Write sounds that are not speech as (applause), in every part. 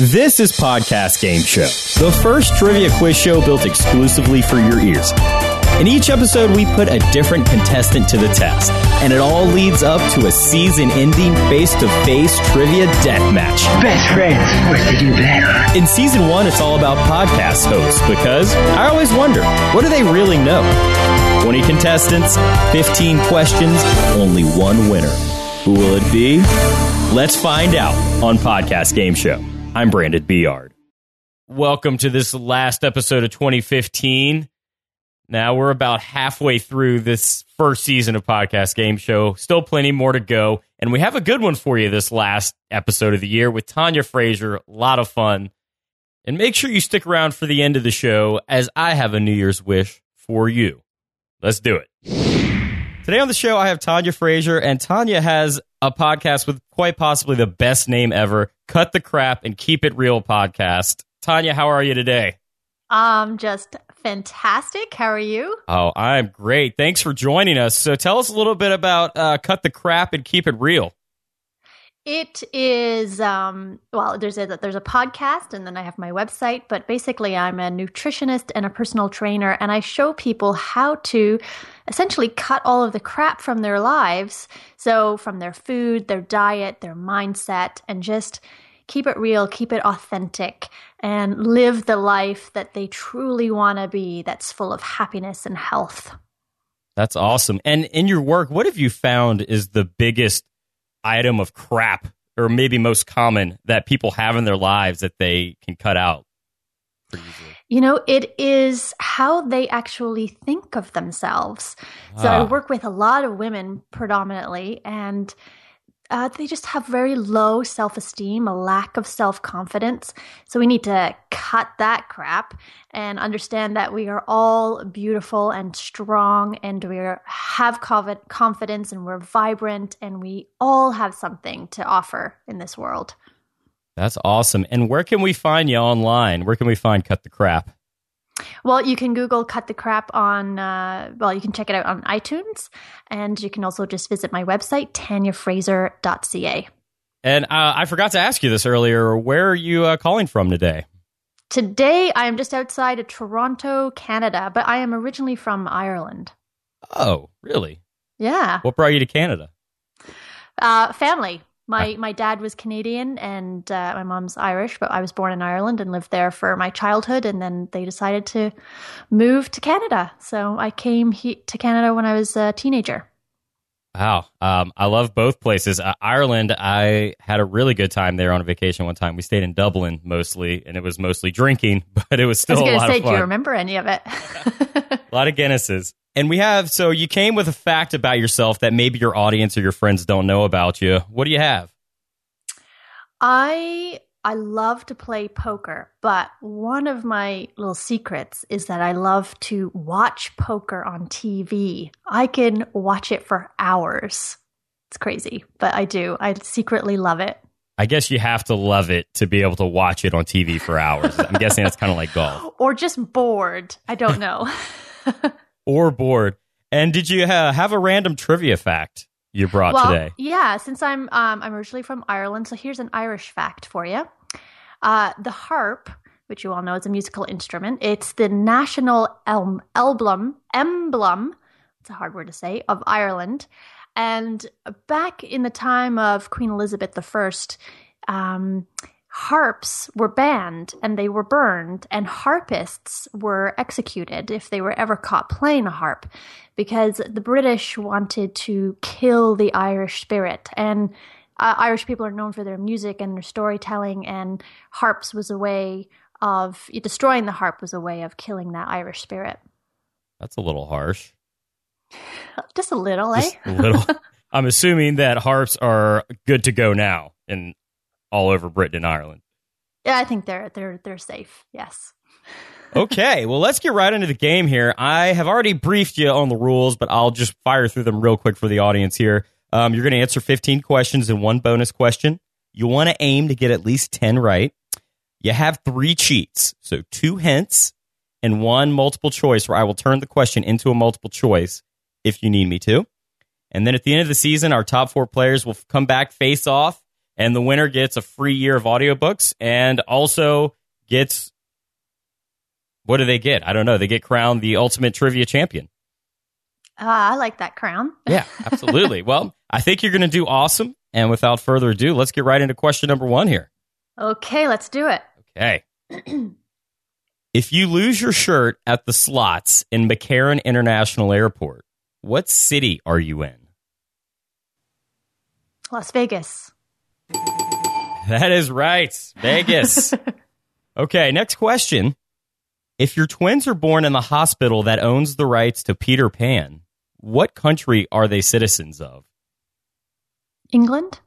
This is Podcast Game Show, the first trivia quiz show built exclusively for your ears. In each episode, we put a different contestant to the test, and it all leads up to a season ending face to face trivia death match. Best friends, what's to do better? In season one, it's all about podcast hosts because I always wonder what do they really know? 20 contestants, 15 questions, only one winner. Who will it be? Let's find out on Podcast Game Show. I'm Brandon Beard. Welcome to this last episode of 2015. Now we're about halfway through this first season of Podcast Game Show. Still plenty more to go. And we have a good one for you this last episode of the year with Tanya Frazier. A lot of fun. And make sure you stick around for the end of the show as I have a New Year's wish for you. Let's do it. Today on the show, I have Tanya Frazier, and Tanya has a podcast with quite possibly the best name ever Cut the Crap and Keep It Real podcast. Tanya, how are you today? Um, just fantastic. How are you? Oh, I'm great. Thanks for joining us. So tell us a little bit about uh, Cut the Crap and Keep It Real. It is um, well, there's a there's a podcast, and then I have my website. But basically, I'm a nutritionist and a personal trainer, and I show people how to essentially cut all of the crap from their lives. So from their food, their diet, their mindset, and just keep it real, keep it authentic, and live the life that they truly want to be. That's full of happiness and health. That's awesome. And in your work, what have you found is the biggest item of crap or maybe most common that people have in their lives that they can cut out? You know, it is how they actually think of themselves. So I Ah. work with a lot of women predominantly, and uh, they just have very low self esteem, a lack of self confidence. So we need to cut that crap and understand that we are all beautiful and strong, and we are, have confidence, and we're vibrant, and we all have something to offer in this world. That's awesome. And where can we find you online? Where can we find Cut the Crap? Well, you can Google Cut the Crap on, uh, well, you can check it out on iTunes. And you can also just visit my website, tanyafraser.ca. And uh, I forgot to ask you this earlier. Where are you uh, calling from today? Today, I am just outside of Toronto, Canada, but I am originally from Ireland. Oh, really? Yeah. What brought you to Canada? Uh, family. My, my dad was Canadian and uh, my mom's Irish, but I was born in Ireland and lived there for my childhood. And then they decided to move to Canada. So I came he- to Canada when I was a teenager. Wow. Um, I love both places. Uh, Ireland, I had a really good time there on a vacation one time. We stayed in Dublin mostly, and it was mostly drinking, (laughs) but it was I still was a going to lot say, of do you remember any of it? (laughs) A lot of Guinnesses. And we have, so you came with a fact about yourself that maybe your audience or your friends don't know about you. What do you have? I I love to play poker, but one of my little secrets is that I love to watch poker on TV. I can watch it for hours. It's crazy, but I do. I secretly love it. I guess you have to love it to be able to watch it on TV for hours. I'm guessing that's kind of like golf (laughs) Or just bored. I don't know. (laughs) or bored. And did you ha- have a random trivia fact you brought well, today? yeah, since I'm um, I'm originally from Ireland, so here's an Irish fact for you. Uh, the harp, which you all know is a musical instrument, it's the national elm, emblem emblem. It's a hard word to say of Ireland. And back in the time of Queen Elizabeth I, um, harps were banned and they were burned, and harpists were executed if they were ever caught playing a harp because the British wanted to kill the Irish spirit. And uh, Irish people are known for their music and their storytelling, and harps was a way of destroying the harp was a way of killing that Irish spirit. That's a little harsh. Just a little, Just eh? a little. (laughs) I'm assuming that harps are good to go now in all over Britain and Ireland. yeah, I think they're they're they're safe. Yes. (laughs) Okay, well, let's get right into the game here. I have already briefed you on the rules, but I'll just fire through them real quick for the audience here. Um, you're going to answer 15 questions and one bonus question. You want to aim to get at least 10 right. You have three cheats, so two hints and one multiple choice where I will turn the question into a multiple choice if you need me to. And then at the end of the season, our top four players will come back face off And the winner gets a free year of audiobooks and also gets what do they get? I don't know. They get crowned the ultimate trivia champion. Uh, I like that crown. Yeah, absolutely. (laughs) well, I think you're going to do awesome. And without further ado, let's get right into question number one here. Okay, let's do it. Okay. (clears throat) if you lose your shirt at the slots in McCarran International Airport, what city are you in? Las Vegas. That is right. Vegas. (laughs) okay, next question. If your twins are born in the hospital that owns the rights to Peter Pan, what country are they citizens of? England?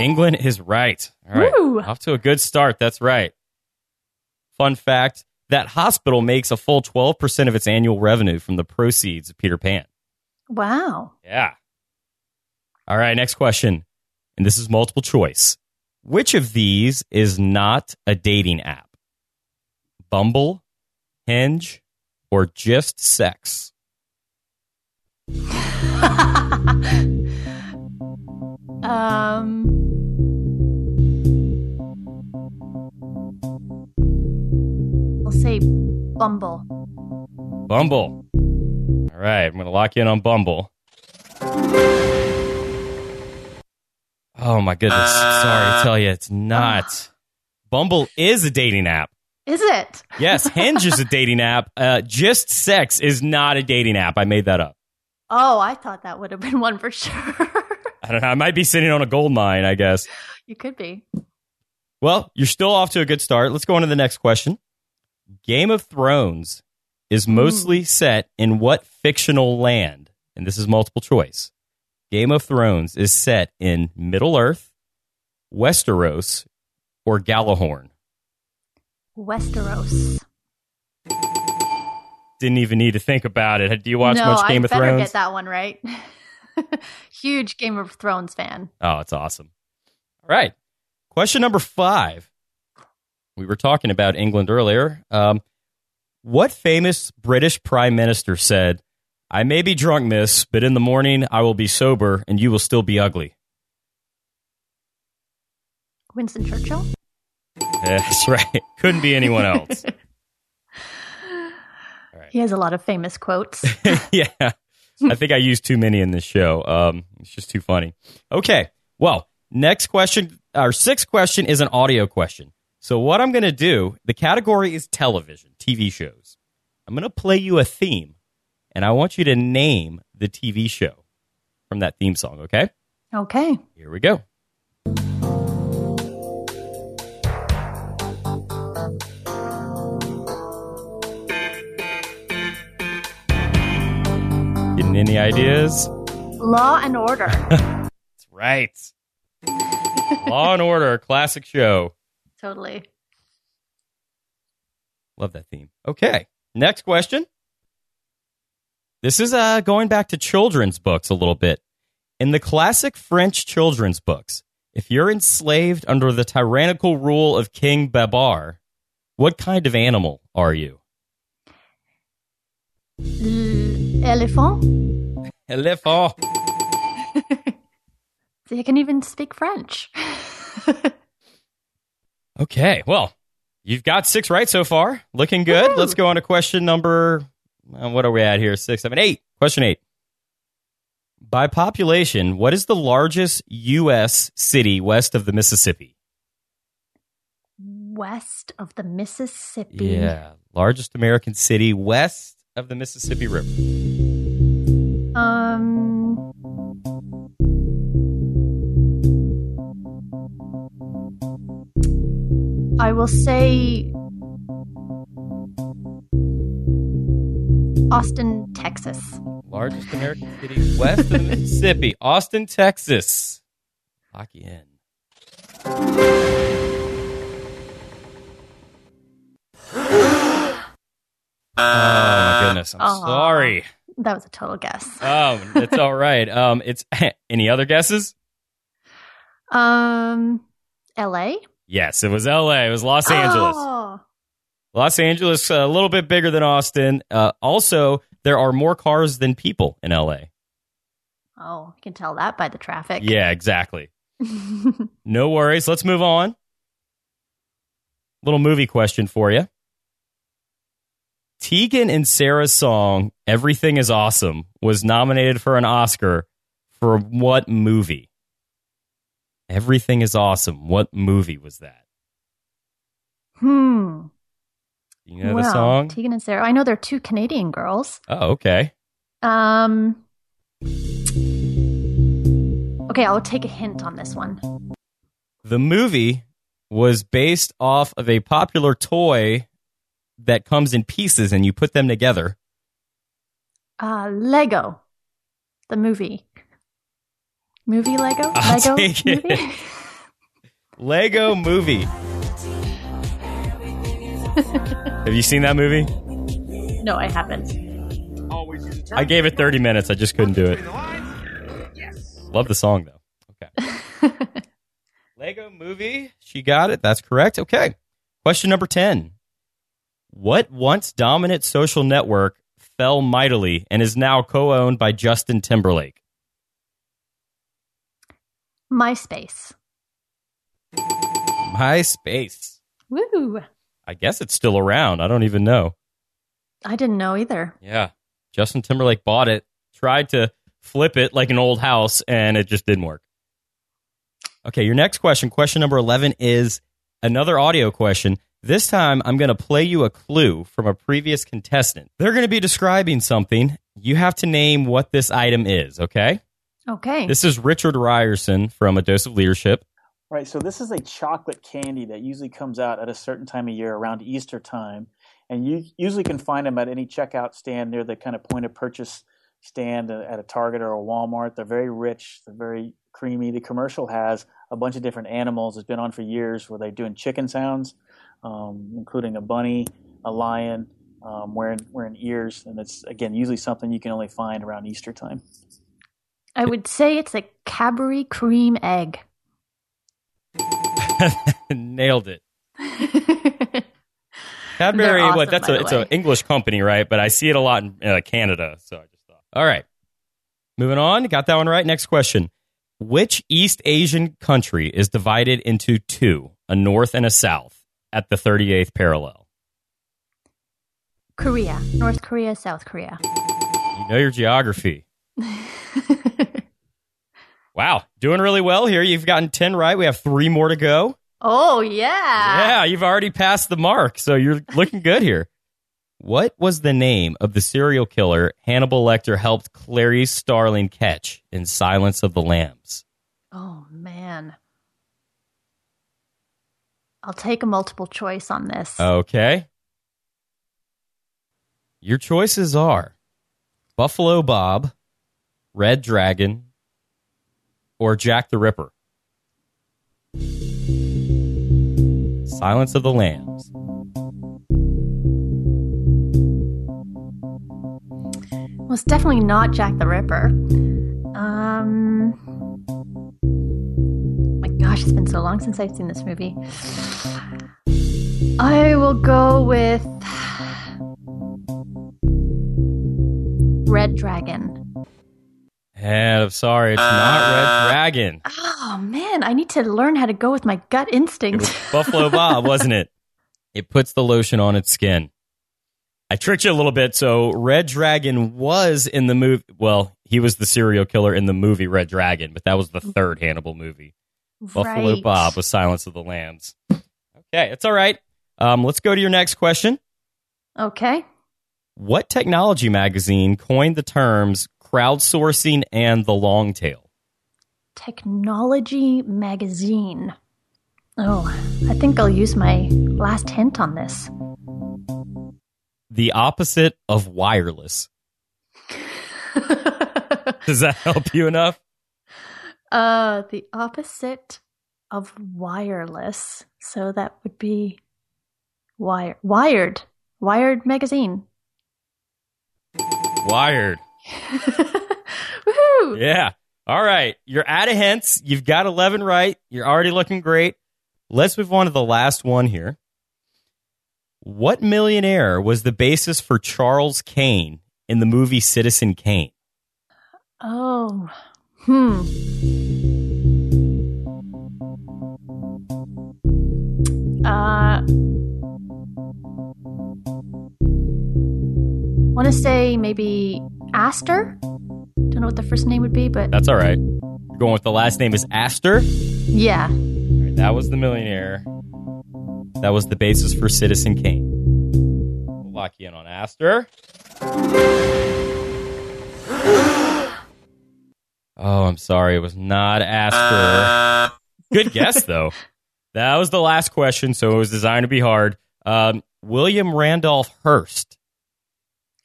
England is right. All right. Woo! Off to a good start. That's right. Fun fact that hospital makes a full 12% of its annual revenue from the proceeds of Peter Pan. Wow. Yeah. All right, next question. And this is multiple choice. Which of these is not a dating app? Bumble, Hinge, or just sex? (laughs) um. I'll say Bumble. Bumble. All right, I'm going to lock in on Bumble. Oh my goodness. Sorry to tell you, it's not. Bumble is a dating app. Is it? (laughs) Yes, Hinge is a dating app. Uh, just sex is not a dating app. I made that up. Oh, I thought that would have been one for (laughs) sure. I don't know. I might be sitting on a gold mine, I guess. you could be. Well, you're still off to a good start. Let's go on to the next question. Game of Thrones is mostly set in what fictional land? And this is multiple choice. Game of Thrones is set in Middle Earth, Westeros, or Galahorn. Westeros. Didn't even need to think about it. Do you watch no, much Game I of better Thrones? get that one right. (laughs) Huge Game of Thrones fan. Oh, it's awesome. All right. Question number five. We were talking about England earlier. Um, what famous British prime minister said, I may be drunk, miss, but in the morning I will be sober and you will still be ugly? Winston Churchill. That's right. (laughs) Couldn't be anyone else. (laughs) He has a lot of famous quotes. (laughs) yeah. I think I used too many in this show. Um, it's just too funny. Okay. Well, next question, our sixth question is an audio question. So, what I'm going to do, the category is television, TV shows. I'm going to play you a theme, and I want you to name the TV show from that theme song, okay? okay. Here we go. Getting any ideas? Law and Order. (laughs) That's right. Law and Order, classic show. totally. Love that theme. Okay, next question. This is uh, going back to children's books a little bit. In the classic French children's books, if you're enslaved under the tyrannical rule of King Babar, what kind of animal are you? Elephant. (laughs) Elephant. (laughs) See, I can even speak French. (laughs) Okay, well, you've got six right so far. Looking good. Woohoo. Let's go on to question number. Uh, what are we at here? Six, seven, eight. Question eight. By population, what is the largest U.S. city west of the Mississippi? West of the Mississippi. Yeah, largest American city west of the Mississippi River. Um. I will say Austin, Texas. Largest American city west of the Mississippi, (laughs) Austin, Texas. Lock you in. (gasps) Oh my goodness! I'm Aw. sorry. That was a total guess. Oh, it's all right. (laughs) Um, it's (laughs) any other guesses? Um, L.A. Yes, it was L.A. It was Los Angeles. Los Angeles, a little bit bigger than Austin. Uh, also, there are more cars than people in L.A. oh, you can tell that by the traffic. Yeah, exactly. (laughs) no worries. Let's move on. Little movie question for you. Tegan and Sara's song "Everything Is Awesome" was nominated for an Oscar for what movie? Everything is awesome. What movie was that? Hmm. You know well, the song? Tegan and Sara. I know they're two Canadian girls. Oh, okay. Um. Okay, I'll take a hint on this one. The movie was based off of a popular toy that comes in pieces and you put them together. Uh, Lego, the movie. Movie Lego? I'll Lego movie? (laughs) Lego movie. (laughs) Have you seen that movie? no, I haven't. I gave it 30 minutes. I just couldn't do it. Love the song, though. Okay. (laughs) Lego movie. She got it. That's correct. Okay. Question number 10. What once dominant social network fell mightily and is now co owned by Justin Timberlake? MySpace. MySpace. Woo! I guess it's still around. I don't even know. I didn't know either. Yeah. Justin Timberlake bought it, tried to flip it like an old house, and it just didn't work. Okay, your next question, question number 11, is another audio question. This time, I'm going to play you a clue from a previous contestant. They're going to be describing something. You have to name what this item is, okay? Okay. This is Richard Rierson from A Dose of Leadership. Right. So this is a chocolate candy that usually comes out at a certain time of year around Easter time, and you usually can find them at any checkout stand near the kind of point of purchase stand at a Target or a Walmart. They're very rich. They're very creamy. The commercial has a bunch of different animals. It's been on for years where they're doing chicken sounds, um, including a bunny, a lion, um, wearing wearing ears, and it's again usually something you can only find around Easter time. I would say it's a Cadbury cream egg. (laughs) Nailed it. (laughs) Cadbury, awesome, what? That's a it's an English company, right? But I see it a lot in uh, Canada, so I just thought. All right, moving on. Got that one right. Next question: Which East Asian country is divided into two, a north and a south, at the 38th parallel? Korea. North Korea, South Korea. You know your geography. (laughs) Wow, doing really well here. You've gotten 10 right. We have three more to go. oh, yeah. Yeah, you've already passed the mark, so you're looking good here. What was the name of the serial killer Hannibal Lecter helped Clarice Starling catch in Silence of the Lambs? Oh, man. I'll take a multiple choice on this. Okay. Your choices are Buffalo Bob, Red Dragon, or Jack the Ripper. Silence of the Lambs. Well, it's definitely not Jack the Ripper. Um, my gosh, it's been so long since I've seen this movie. I will go with Red Dragon. And I'm sorry, it's not Red Dragon. Oh man, I need to learn how to go with my gut It instinct. (laughs) Buffalo Bob, wasn't it? It puts the lotion on its skin. I tricked you a little bit. So Red Dragon was in the movie. Well, he was the serial killer in the movie Red Dragon, but that was the third Hannibal movie. Buffalo Bob was Silence of the Lambs. Okay, it's all right. Um, let's go to your next question. Okay. What technology magazine coined the terms crowdsourcing and the long tail? Technology magazine. Oh, I think I'll use my last hint on this. The opposite of wireless. (laughs) Does that help you enough? Uh, the opposite of wireless. So that would be wire wired. Wired magazine. Wired. (laughs) Woohoo! Yeah. All right. You're out of hints. You've got 11 right. You're already looking great. Let's move on to the last one here. What millionaire was the basis for Charles Kane in the movie Citizen Kane? Oh, hmm. Uh, want to say maybe Astor. Don't know what the first name would be, but That's all right. Going with the last name is Astor. yeah. All right, that was the millionaire. That was the basis for Citizen Kane. We'll lock you in on Astor. (gasps) Oh, I'm sorry. It was not Astor. Good guess, (laughs) though. That was the last question, so it was designed to be hard. Um, William Randolph Hearst.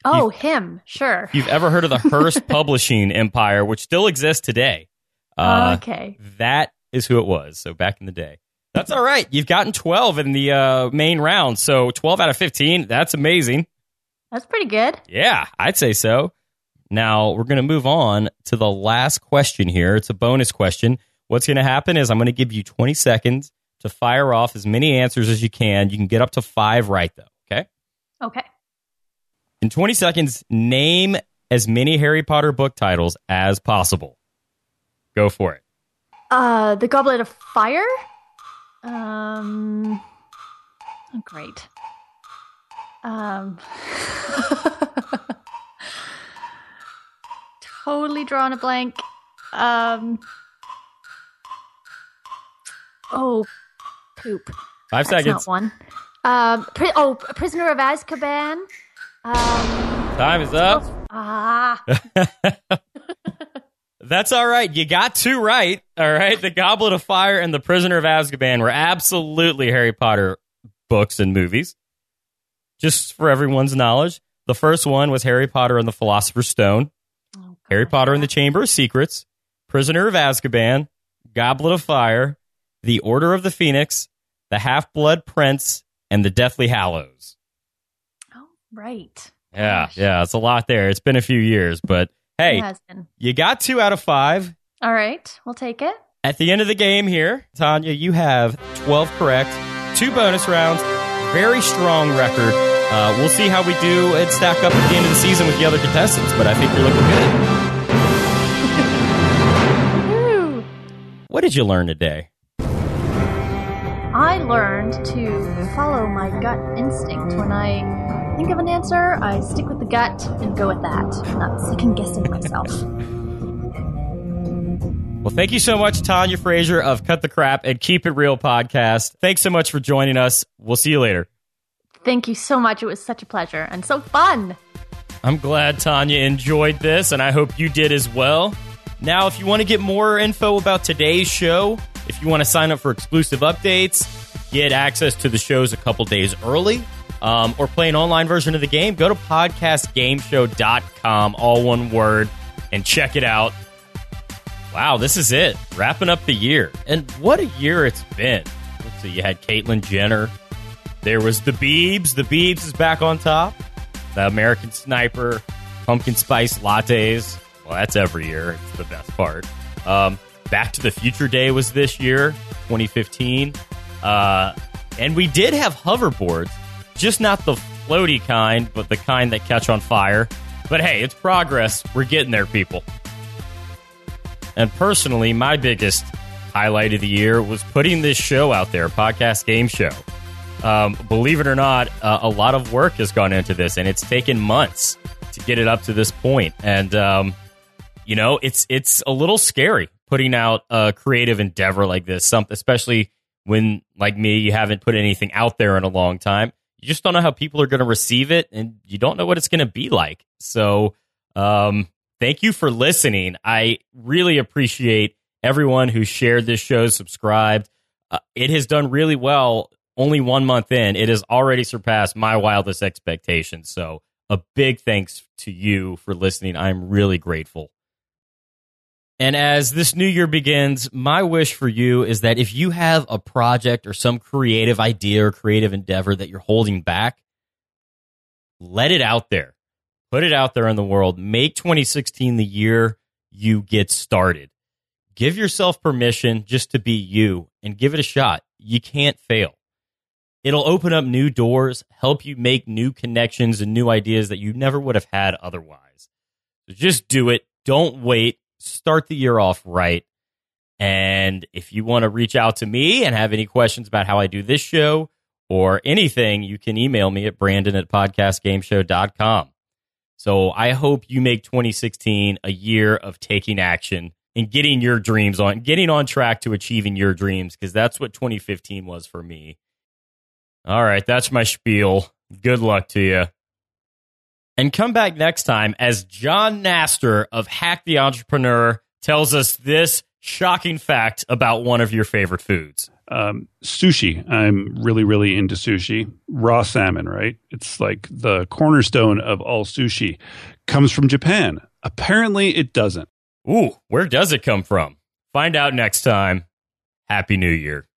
Oh, him. Sure. You've ever heard of the Hearst (laughs) Publishing Empire, which still exists today, uh, okay. that is who it was. So back in the day. That's all right. You've gotten 12 in the uh, main round. So 12 out of 15. That's amazing. That's pretty good. Yeah, I'd say so. Now we're going to move on to the last question here. It's a bonus question. What's going to happen is I'm going to give you 20 seconds to fire off as many answers as you can. You can get up to five right, though. Okay. Okay. In 20 seconds, name as many Harry Potter book titles as possible. Go for it. Uh, the Goblet of Fire. Um. Oh, great. Um. (laughs) totally drawn a blank. Um. Oh, poop. Five That's seconds. not one. Um. Pri- oh, Prisoner of Azkaban. Um. Time is up. Ah. (laughs) (laughs) That's all right. You got two right. All right. The Goblet of Fire and The Prisoner of Azkaban were absolutely Harry Potter books and movies. Just for everyone's knowledge, the first one was Harry Potter and the Philosopher's Stone, Oh, Harry. Potter and the Chamber of Secrets, Prisoner of Azkaban, Goblet of Fire, The Order of the Phoenix, The Half Blood Prince, and The Deathly Hallows. Right. Yeah, Gosh. yeah, it's a lot there. It's been a few years, but hey, It has been. you got two out of five. All right, we'll take it. At the end of the game here, Tanya, you have 12 correct, two bonus rounds, very strong record. Uh, we'll see how we do and stack up at the end of the season with the other contestants, but I think you're looking good. What did you learn today? I learned to follow my gut instinct. When I think of an answer, I stick with the gut and go with that, not second guessing myself. (laughs) Well, thank you so much, Tanya Frazier of Cut the Crap and Keep It Real podcast. Thanks so much for joining us. We'll see you later. Thank you so much. It was such a pleasure and so fun. I'm glad Tanya enjoyed this, and I hope you did as well. Now, if you want to get more info about today's show, if you want to sign up for exclusive updates, get access to the shows a couple days early, um, or play an online version of the game, go to podcastgameshow.com, all one word, and check it out. Wow, this is it. Wrapping up the year. And what a year it's been. Let's see, you had Caitlyn Jenner. There was the Beebs. The Beebs is back on top. The American Sniper, pumpkin spice lattes. Well, that's every year. It's the best part. Um, Back to the Future Day was this year, 2015. Uh, and we did have hoverboards, just not the floaty kind, but the kind that catch on fire. But hey, it's progress. We're getting there, people. And personally, my biggest highlight of the year was putting this show out there, podcast game show. Um, believe it or not, uh, a lot of work has gone into this, and it's taken months to get it up to this point. And um, you know, it's it's a little scary putting out a creative endeavor like this, some, especially when, like me, you haven't put anything out there in a long time. You just don't know how people are going to receive it, and you don't know what it's going to be like. So, um, thank you for listening. I really appreciate everyone who shared this show, subscribed. Uh, it has done really well. Only one month in, it has already surpassed my wildest expectations. So, a big thanks to you for listening. I'm really grateful. And as this new year begins, my wish for you is that if you have a project or some creative idea or creative endeavor that you're holding back, let it out there. Put it out there in the world. Make 2016 the year you get started. Give yourself permission just to be you and give it a shot. You can't fail. It'll open up new doors, help you make new connections and new ideas that you never would have had otherwise. So just do it. Don't wait. Start the year off right. And if you want to reach out to me and have any questions about how I do this show or anything, you can email me at brandon at podcastgameshow.com. So I hope you make 2016 a year of taking action and getting your dreams on, getting on track to achieving your dreams, because that's what 2015 was for me. All right, that's my spiel. Good luck to you. And come back next time as Jon Nastor of Hack the Entrepreneur tells us this shocking fact about one of your favorite foods. Um, sushi. I'm really, really into sushi. Raw salmon, right? It's like the cornerstone of all sushi. Comes from Japan. Apparently, it doesn't. Ooh, where does it come from? Find out next time. Happy New Year.